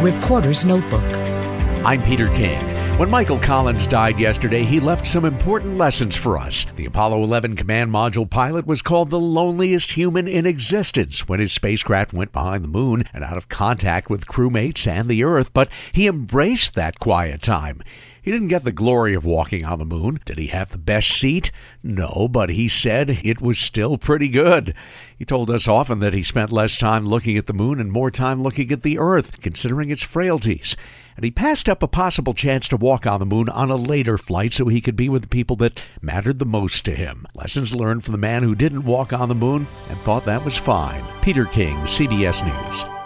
Reporter's Notebook. I'm Peter King. When Michael Collins died yesterday, he left some important lessons for us. The Apollo 11 command module pilot was called the loneliest human in existence when his spacecraft went behind the moon and out of contact with crewmates and the Earth, but he embraced that quiet time. He didn't get the glory of walking on the moon. Did he have the best seat? No, but he said it was still pretty good. He told us often that he spent less time looking at the moon and more time looking at the Earth, considering its frailties. And he passed up a possible chance to walk on the moon on a later flight so he could be with the people that mattered the most to him. Lessons learned from the man who didn't walk on the moon and thought that was fine. Peter King, CBS News.